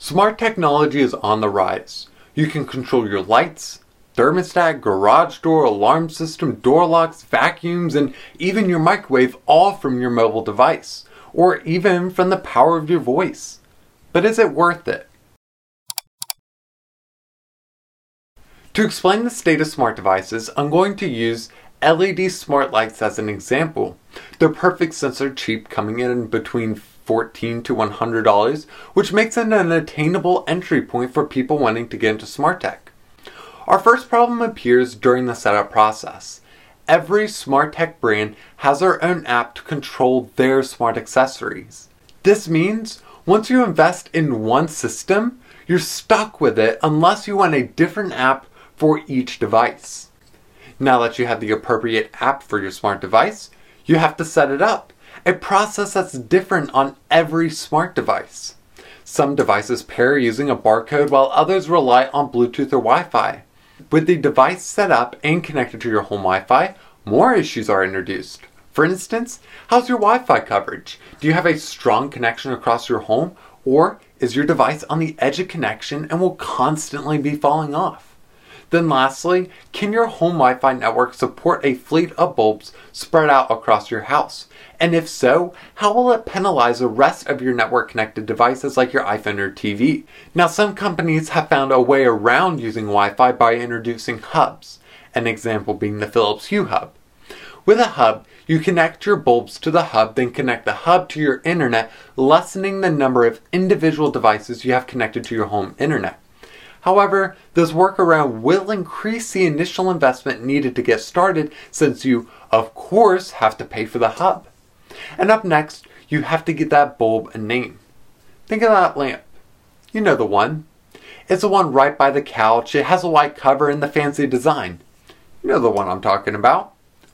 Smart technology is on the rise. You can control your lights, thermostat, garage door, alarm system, door locks, vacuums, and even your microwave all from your mobile device, or even from the power of your voice. But is it worth it? To explain the state of smart devices, I'm going to use LED smart lights as an example. They're perfect since they're cheap, coming in between 14 to $100, which makes it an attainable entry point for people wanting to get into smart tech. Our first problem appears during the setup process. Every smart tech brand has their own app to control their smart accessories. This means once you invest in one system, you're stuck with it unless you want a different app for each device. Now that you have the appropriate app for your smart device, you have to set it up a process that's different on every smart device. Some devices pair using a barcode while others rely on Bluetooth or Wi Fi. With the device set up and connected to your home Wi Fi, more issues are introduced. For instance, how's your Wi Fi coverage? Do you have a strong connection across your home, or is your device on the edge of connection and will constantly be falling off? Then lastly, can your home Wi-Fi network support a fleet of bulbs spread out across your house? And if so, how will it penalize the rest of your network connected devices like your iPhone or TV? Now, some companies have found a way around using Wi Fi by introducing hubs, an example being the Philips Hue Hub. With a hub, you connect your bulbs to the hub, then connect the hub to your internet, lessening the number of individual devices you have connected to your home internet. However, this workaround will increase the initial investment needed to get started since you, of course, have to pay for the hub. And up next, you have to give that bulb a name. Think of that lamp. You know the one. It's the one right by the couch. It has a white cover and the fancy design. You know the one I'm talking about.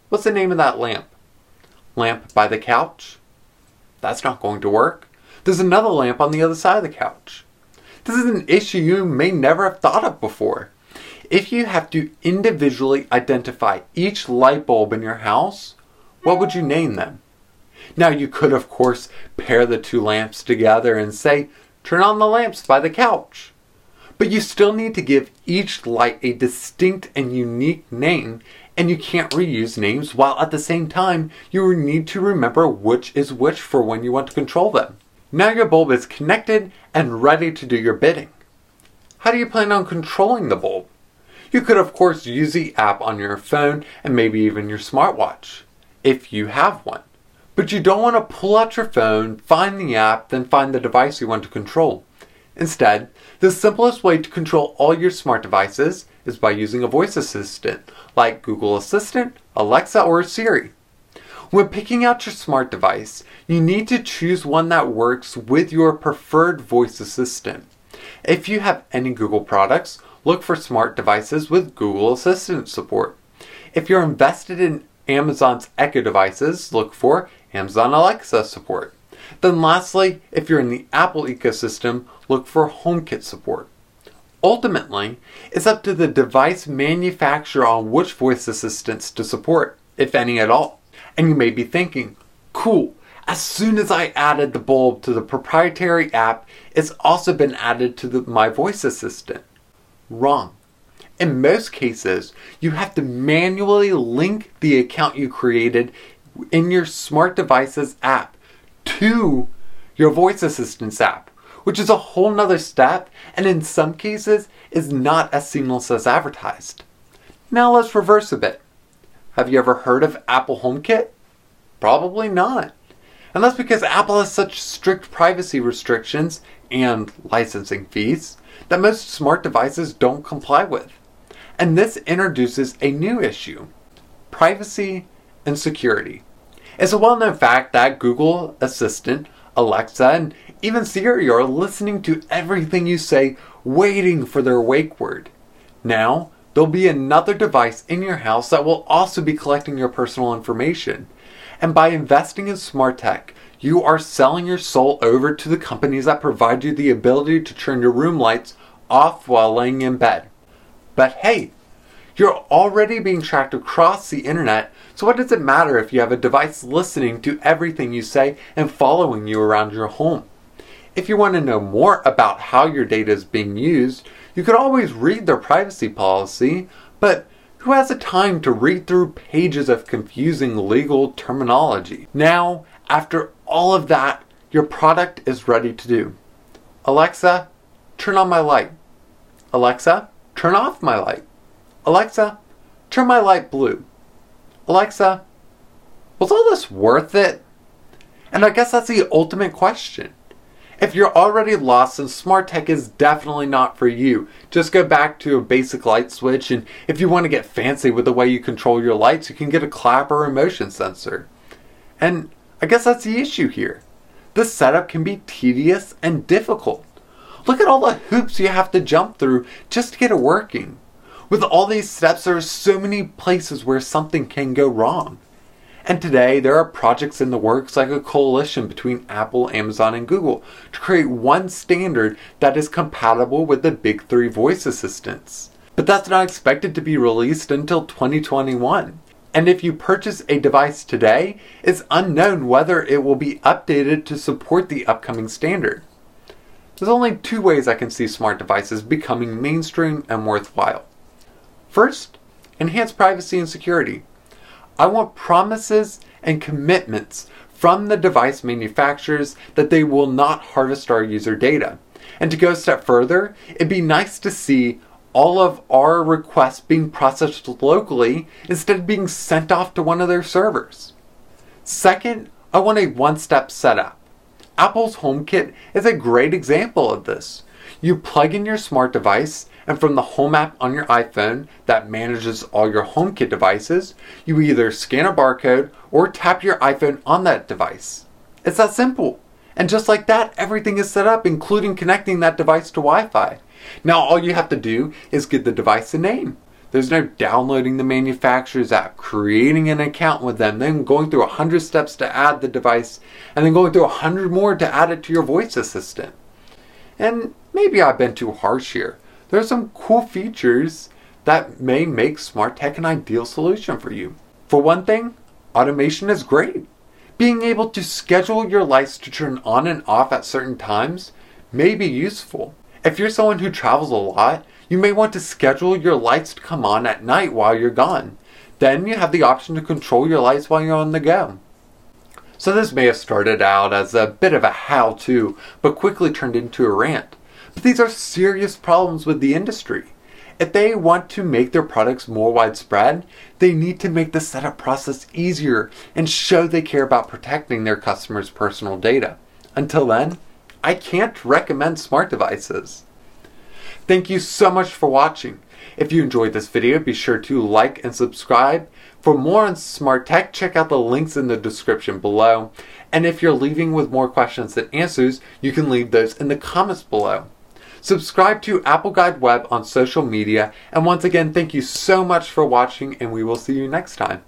What's the name of that lamp? Lamp by the couch? That's not going to work. There's another lamp on the other side of the couch. This is an issue you may never have thought of before. If you have to individually identify each light bulb in your house, what would you name them? Now, you could, of course, pair the two lamps together and say, turn on the lamps by the couch. But you still need to give each light a distinct and unique name, and you can't reuse names while at the same time you need to remember which is which for when you want to control them. Now your bulb is connected and ready to do your bidding. How do you plan on controlling the bulb? You could, of course, use the app on your phone and maybe even your smartwatch, if you have one. But you don't want to pull out your phone, find the app, then find the device you want to control. Instead, the simplest way to control all your smart devices is by using a voice assistant like Google Assistant, Alexa, or Siri. When picking out your smart device, you need to choose one that works with your preferred voice assistant. If you have any Google products, look for smart devices with Google Assistant support. If you're invested in Amazon's Echo devices, look for Amazon Alexa support. Then lastly, if you're in the Apple ecosystem, look for HomeKit support. Ultimately, it's up to the device manufacturer on which voice assistants to support, if any at all. And you may be thinking, cool, as soon as I added the bulb to the proprietary app, it's also been added to the, my voice assistant. Wrong. In most cases, you have to manually link the account you created in your smart devices app to your voice assistance app, which is a whole nother step and in some cases is not as seamless as advertised. Now let's reverse a bit. Have you ever heard of Apple HomeKit? Probably not. And that's because Apple has such strict privacy restrictions and licensing fees that most smart devices don't comply with. And this introduces a new issue privacy and security. It's a well known fact that Google Assistant, Alexa, and even Siri are listening to everything you say, waiting for their wake word. Now, there'll be another device in your house that will also be collecting your personal information. And by investing in smart tech, you are selling your soul over to the companies that provide you the ability to turn your room lights off while laying in bed. But hey, you're already being tracked across the internet, so what does it matter if you have a device listening to everything you say and following you around your home? If you want to know more about how your data is being used, you could always read their privacy policy, but who has the time to read through pages of confusing legal terminology? Now, after all of that, your product is ready to do. Alexa, turn on my light. Alexa, turn off my light. Alexa, turn my light blue. Alexa, was all this worth it? And I guess that's the ultimate question. If you're already lost, then smart tech is definitely not for you. Just go back to a basic light switch, and if you want to get fancy with the way you control your lights, you can get a clap or a motion sensor. And I guess that's the issue here. This setup can be tedious and difficult. Look at all the hoops you have to jump through just to get it working. With all these steps, there are so many places where something can go wrong. And today, there are projects in the works like a coalition between Apple, Amazon, and Google to create one standard that is compatible with the big three voice assistants. But that's not expected to be released until 2021. And if you purchase a device today, it's unknown whether it will be updated to support the upcoming standard. There's only two ways I can see smart devices becoming mainstream and worthwhile. First, enhance privacy and security. I want promises and commitments from the device manufacturers that they will not harvest our user data. And to go a step further, it'd be nice to see all of our requests being processed locally instead of being sent off to one of their servers. Second, I want a one step setup. Apple's HomeKit is a great example of this. You plug in your smart device and from the Home app on your iPhone that manages all your HomeKit devices, you either scan a barcode or tap your iPhone on that device. It's that simple. And just like that, everything is set up, including connecting that device to Wi Fi. Now, all you have to do is give the device a name. There's no downloading the manufacturer's app, creating an account with them, then going through 100 steps to add the device, and then going through 100 more to add it to your voice assistant. And maybe I've been too harsh here, there are some cool features that may make smart tech an ideal solution for you. For one thing, automation is great. Being able to schedule your lights to turn on and off at certain times may be useful. If you're someone who travels a lot, you may want to schedule your lights to come on at night while you're gone. Then you have the option to control your lights while you're on the go. So this may have started out as a bit of a how to, but quickly turned into a rant. These are serious problems with the industry. If they want to make their products more widespread, they need to make the setup process easier and show they care about protecting their customers' personal data. Until then, I can't recommend smart devices. Thank you so much for watching. If you enjoyed this video, be sure to like and subscribe. For more on smart tech, check out the links in the description below. And if you're leaving with more questions than answers, you can leave those in the comments below. Subscribe to Apple Guide Web on social media. And once again, thank you so much for watching, and we will see you next time.